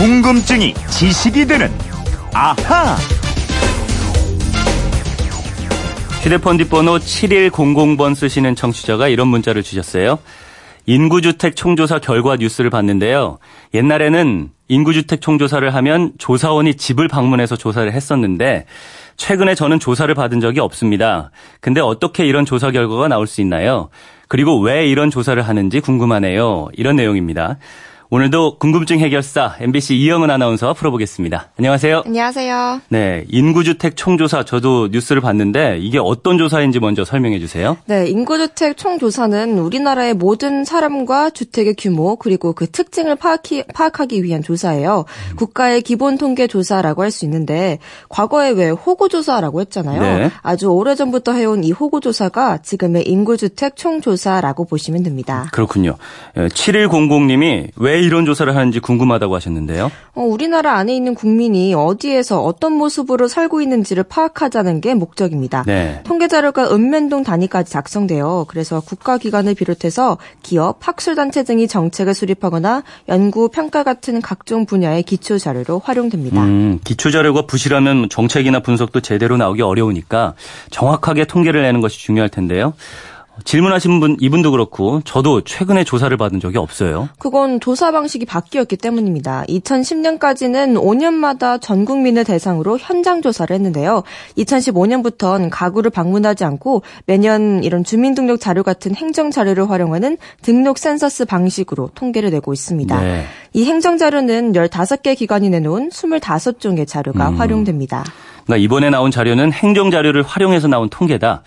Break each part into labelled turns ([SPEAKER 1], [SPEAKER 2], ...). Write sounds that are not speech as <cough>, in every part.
[SPEAKER 1] 궁금증이 지식이 되는 아하.
[SPEAKER 2] 휴대폰 뒷번호 7100번 쓰시는 청취자가 이런 문자를 주셨어요. 인구주택 총조사 결과 뉴스를 봤는데요. 옛날에는 인구주택 총조사를 하면 조사원이 집을 방문해서 조사를 했었는데 최근에 저는 조사를 받은 적이 없습니다. 근데 어떻게 이런 조사 결과가 나올 수 있나요? 그리고 왜 이런 조사를 하는지 궁금하네요. 이런 내용입니다. 오늘도 궁금증 해결사 MBC 이영은 아나운서 풀어보겠습니다. 안녕하세요.
[SPEAKER 3] 안녕하세요.
[SPEAKER 2] 네, 인구주택 총조사 저도 뉴스를 봤는데 이게 어떤 조사인지 먼저 설명해 주세요.
[SPEAKER 3] 네, 인구주택 총조사는 우리나라의 모든 사람과 주택의 규모 그리고 그 특징을 파악히, 파악하기 위한 조사예요. 음. 국가의 기본 통계 조사라고 할 수 있는데 과거에 왜 호구 조사라고 했잖아요. 네. 아주 오래전부터 해온 이 호구 조사가 지금의 인구주택 총조사라고 보시면 됩니다.
[SPEAKER 2] 그렇군요. 7100님이 예, 왜 이런 조사를 하는지 궁금하다고 하셨는데요.
[SPEAKER 3] 어, 우리나라 안에 있는 국민이 어디에서 어떤 모습으로 살고 있는지를 파악하자는 게 목적입니다. 네. 통계 자료가 읍면동 단위까지 작성돼요. 그래서 국가기관을 비롯해서 기업, 학술단체 등이 정책을 수립하거나 연구, 평가 같은 각종 분야의 기초 자료로 활용됩니다. 음,
[SPEAKER 2] 기초 자료가 부실하면 정책이나 분석도 제대로 나오기 어려우니까 정확하게 통계를 내는 것이 중요할 텐데요. 질문하신 분 이분도 그렇고 저도 최근에 조사를 받은 적이 없어요.
[SPEAKER 3] 그건 조사 방식이 바뀌었기 때문입니다. 2010년까지는 5년마다 전 국민을 대상으로 현장 조사를 했는데요. 2015년부터는 가구를 방문하지 않고 매년 이런 주민등록 자료 같은 행정 자료를 활용하는 등록 센서스 방식으로 통계를 내고 있습니다. 네. 이 행정 자료는 15개 기관이 내놓은 25종의 자료가 음. 활용됩니다.
[SPEAKER 2] 그러니까 이번에 나온 자료는 행정 자료를 활용해서 나온 통계다.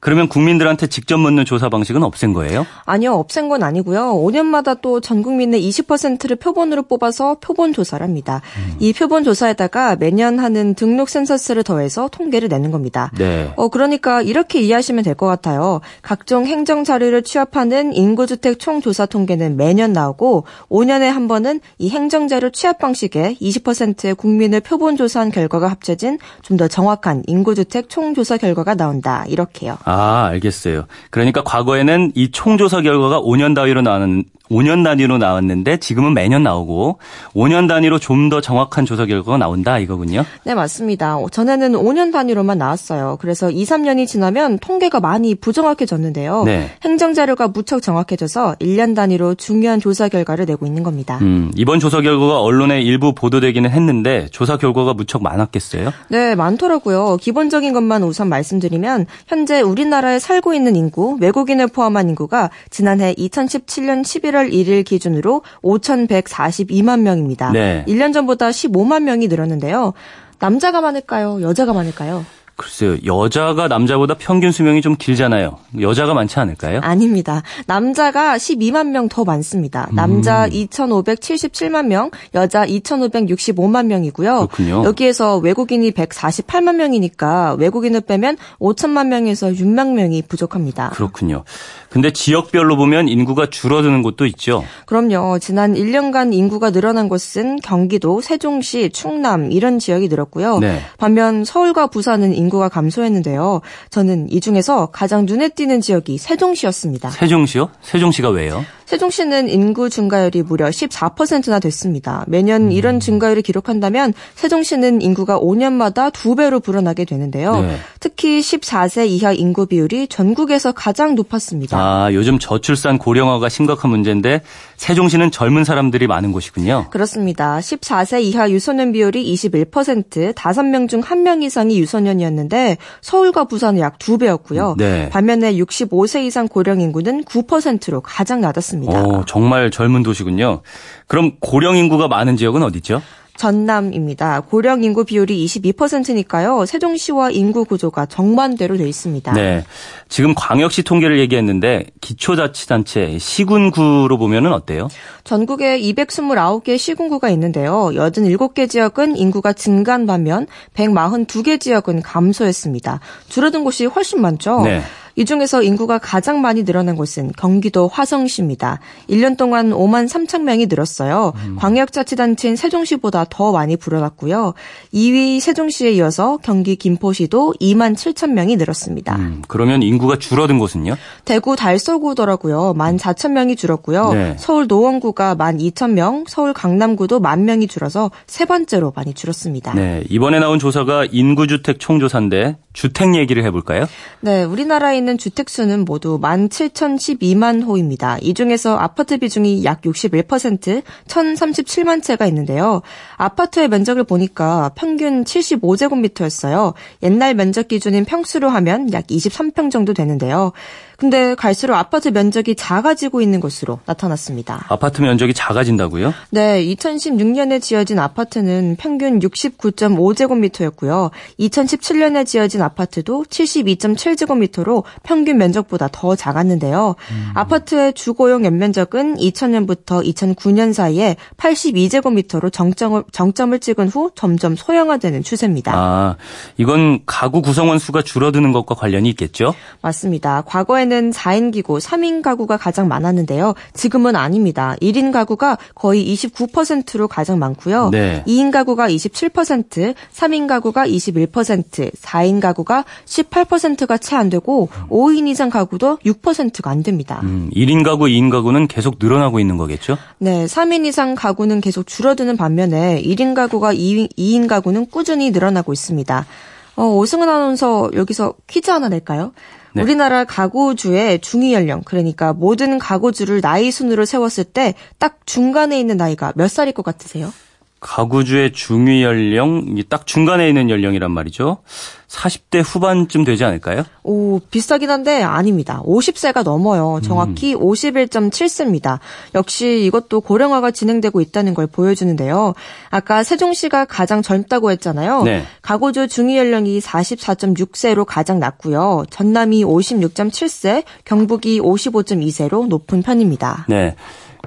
[SPEAKER 2] 그러면 국민들한테 직접 묻는 조사 방식은 없앤 거예요?
[SPEAKER 3] 아니요, 없앤 건 아니고요. 5년마다 또 전 국민의 20%를 표본으로 뽑아서 표본 조사를 합니다. 음. 이 표본 조사에다가 매년 하는 등록 센서스를 더해서 통계를 내는 겁니다. 네. 어, 그러니까 이렇게 이해하시면 될 것 같아요. 각종 행정 자료를 취합하는 인구주택 총조사 통계는 매년 나오고 5년에 한 번은 이 행정 자료 취합 방식에 20%의 국민을 표본 조사한 결과가 합쳐진 좀 더 정확한 인구주택 총조사 결과가 나온다. 이렇게요.
[SPEAKER 2] 아, 알겠어요. 그러니까 과거에는 이 총조사 결과가 5년 단위로 나는 5년 단위로 나왔는데 지금은 매년 나오고 5년 단위로 좀 더 정확한 조사 결과가 나온다 이거군요.
[SPEAKER 3] 네, 맞습니다. 전에는 5년 단위로만 나왔어요. 그래서 2, 3년이 지나면 통계가 많이 부정확해졌는데요. 네. 행정 자료가 무척 정확해져서 1년 단위로 중요한 조사 결과를 내고 있는 겁니다.
[SPEAKER 2] 음, 이번 조사 결과가 언론에 일부 보도되기는 했는데 조사 결과가 무척 많았겠어요?
[SPEAKER 3] 네, 많더라고요. 기본적인 것만 우선 말씀드리면 현재 우리나라에 살고 있는 인구, 외국인을 포함한 인구가 지난해 2017년 11월 11월 1일 기준으로 5,142만 명입니다. 네. 1년 전보다 15만 명이 늘었는데요. 남자가 많을까요? 여자가 많을까요?
[SPEAKER 2] 글쎄요, 여자가 남자보다 평균 수명이 좀 길잖아요. 여자가 많지 않을까요?
[SPEAKER 3] 아닙니다. 남자가 12만 명 더 많습니다. 남자 음. 2,577만 명, 여자 2,565만 명이고요. 그렇군요. 여기에서 외국인이 148만 명이니까 외국인을 빼면 5천만 명에서 6만 명이 부족합니다.
[SPEAKER 2] 그렇군요. 근데 지역별로 보면 인구가 줄어드는 곳도 있죠.
[SPEAKER 3] 그럼요. 지난 1년간 인구가 늘어난 곳은 경기도, 세종시, 충남 이런 지역이 늘었고요. 네. 반면 서울과 부산은 인구 가 감소했는데요. 저는 이 중에서 가장 눈에 띄는 지역이 세종시였습니다.
[SPEAKER 2] 세종시요? 세종시가 왜요?
[SPEAKER 3] 세종시는 인구 증가율이 무려 14%나 됐습니다. 매년 음. 이런 증가율을 기록한다면 세종시는 인구가 5년마다 2배로 불어나게 되는데요. 네. 특히 14세 이하 인구 비율이 전국에서 가장 높았습니다.
[SPEAKER 2] 아, 요즘 저출산 고령화가 심각한 문제인데 세종시는 젊은 사람들이 많은 곳이군요.
[SPEAKER 3] 그렇습니다. 14세 이하 유소년 비율이 21%, 5명 중 1명 이상이 유소년이었는데 서울과 부산은 약 2배였고요. 네. 반면에 65세 이상 고령 인구는 9%로 가장 낮았습니다. 있습니다.
[SPEAKER 2] 오, 정말 젊은 도시군요. 그럼 고령 인구가 많은 지역은 어디죠?
[SPEAKER 3] 전남입니다. 고령 인구 비율이 22%니까요. 세종시와 인구 구조가 정반대로 되어 있습니다.
[SPEAKER 2] 네. 지금 광역시 통계를 얘기했는데 기초자치단체 시군구로 보면은 어때요?
[SPEAKER 3] 전국에 229개 시군구가 있는데요. 87개 지역은 인구가 증가한 반면 142개 지역은 감소했습니다. 줄어든 곳이 훨씬 많죠. 네. 이 중에서 인구가 가장 많이 늘어난 곳은 경기도 화성시입니다. 1년 동안 5만 3천 명이 늘었어요. 음. 광역자치단체인 세종시보다 더 많이 불어났고요. 2위 세종시에 이어서 경기 김포시도 2만 7천 명이 늘었습니다. 음,
[SPEAKER 2] 그러면 인구가 줄어든 곳은요?
[SPEAKER 3] 대구 달서구더라고요. 1만 4천 명이 줄었고요. 네. 서울 노원구가 1만 2천 명, 서울 강남구도 만 명이 줄어서 세 번째로 많이 줄었습니다.
[SPEAKER 2] 네, 이번에 나온 조사가 인구주택 총조사인데 주택 얘기를 해볼까요?
[SPEAKER 3] 네, 우리나라에 있는 주택 수는 모두 17,012만 호입니다. 이 중에서 아파트 비중이 약 61%, 1,037만 채가 있는데요. 아파트의 면적을 보니까 평균 75제곱미터였어요. 옛날 면적 기준인 평수로 하면 약 23평 정도 되는데요. 근데 갈수록 아파트 면적이 작아지고 있는 것으로 나타났습니다.
[SPEAKER 2] 아파트 면적이 작아진다고요?
[SPEAKER 3] 네, 2016년에 지어진 아파트는 평균 69.5제곱미터였고요. 2017년에 지어진 아파트도 72.7제곱미터로 평균 면적보다 더 작았는데요. 음. 아파트의 주거용 연면적은 2000년부터 2009년 사이에 82제곱미터로 정점을, 정점을 찍은 후 점점 소형화되는 추세입니다.
[SPEAKER 2] 아, 이건 가구 구성원 수가 줄어드는 것과 관련이 있겠죠?
[SPEAKER 3] 맞습니다. 과거에는 예전에는 4인 기구, 3인 가구가 가장 많았는데요. 지금은 아닙니다. 1인 가구가 거의 29%로 가장 많고요. 네. 2인 가구가 27%, 3인 가구가 21%, 4인 가구가 18%가 채 안 되고 5인 이상 가구도 6%가 안 됩니다. 음,
[SPEAKER 2] 1인 가구, 2인 가구는 계속 늘어나고 있는 거겠죠?
[SPEAKER 3] 네, 3인 이상 가구는 계속 줄어드는 반면에 1인 가구가 2인, 2인 가구는 꾸준히 늘어나고 있습니다. 어, 오승은 아나운서 여기서 퀴즈 하나 낼까요? 네. 우리나라 가구주의 중위 연령, 그러니까 모든 가구주를 나이 순으로 세웠을 때 딱 중간에 있는 나이가 몇 살일 것 같으세요?
[SPEAKER 2] 가구주의 중위 연령, 딱 중간에 있는 연령이란 말이죠. 40대 후반쯤 되지 않을까요?
[SPEAKER 3] 오, 비슷하긴 한데 아닙니다. 50세가 넘어요. 정확히 음. 51.7세입니다. 역시 이것도 고령화가 진행되고 있다는 걸 보여주는데요. 아까 세종시가 가장 젊다고 했잖아요. 네. 가구주 중위 연령이 44.6세로 가장 낮고요. 전남이 56.7세, 경북이 55.2세로 높은 편입니다.
[SPEAKER 2] 네.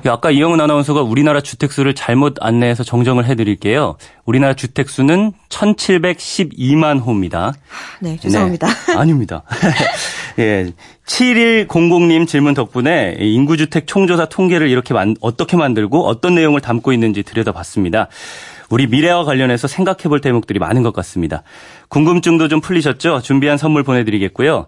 [SPEAKER 2] 아까 이영훈 아나운서가 우리나라 주택수를 잘못 안내해서 정정을 해드릴게요. 우리나라 주택수는 1712만 호입니다.
[SPEAKER 3] 네, 죄송합니다.
[SPEAKER 2] 네, 아닙니다. <laughs> 예. 7100님 질문 덕분에 인구주택 총조사 통계를 이렇게 만, 어떻게 만들고 어떤 내용을 담고 있는지 들여다봤습니다. 우리 미래와 관련해서 생각해 볼 대목들이 많은 것 같습니다. 궁금증도 좀 풀리셨죠? 준비한 선물 보내드리겠고요.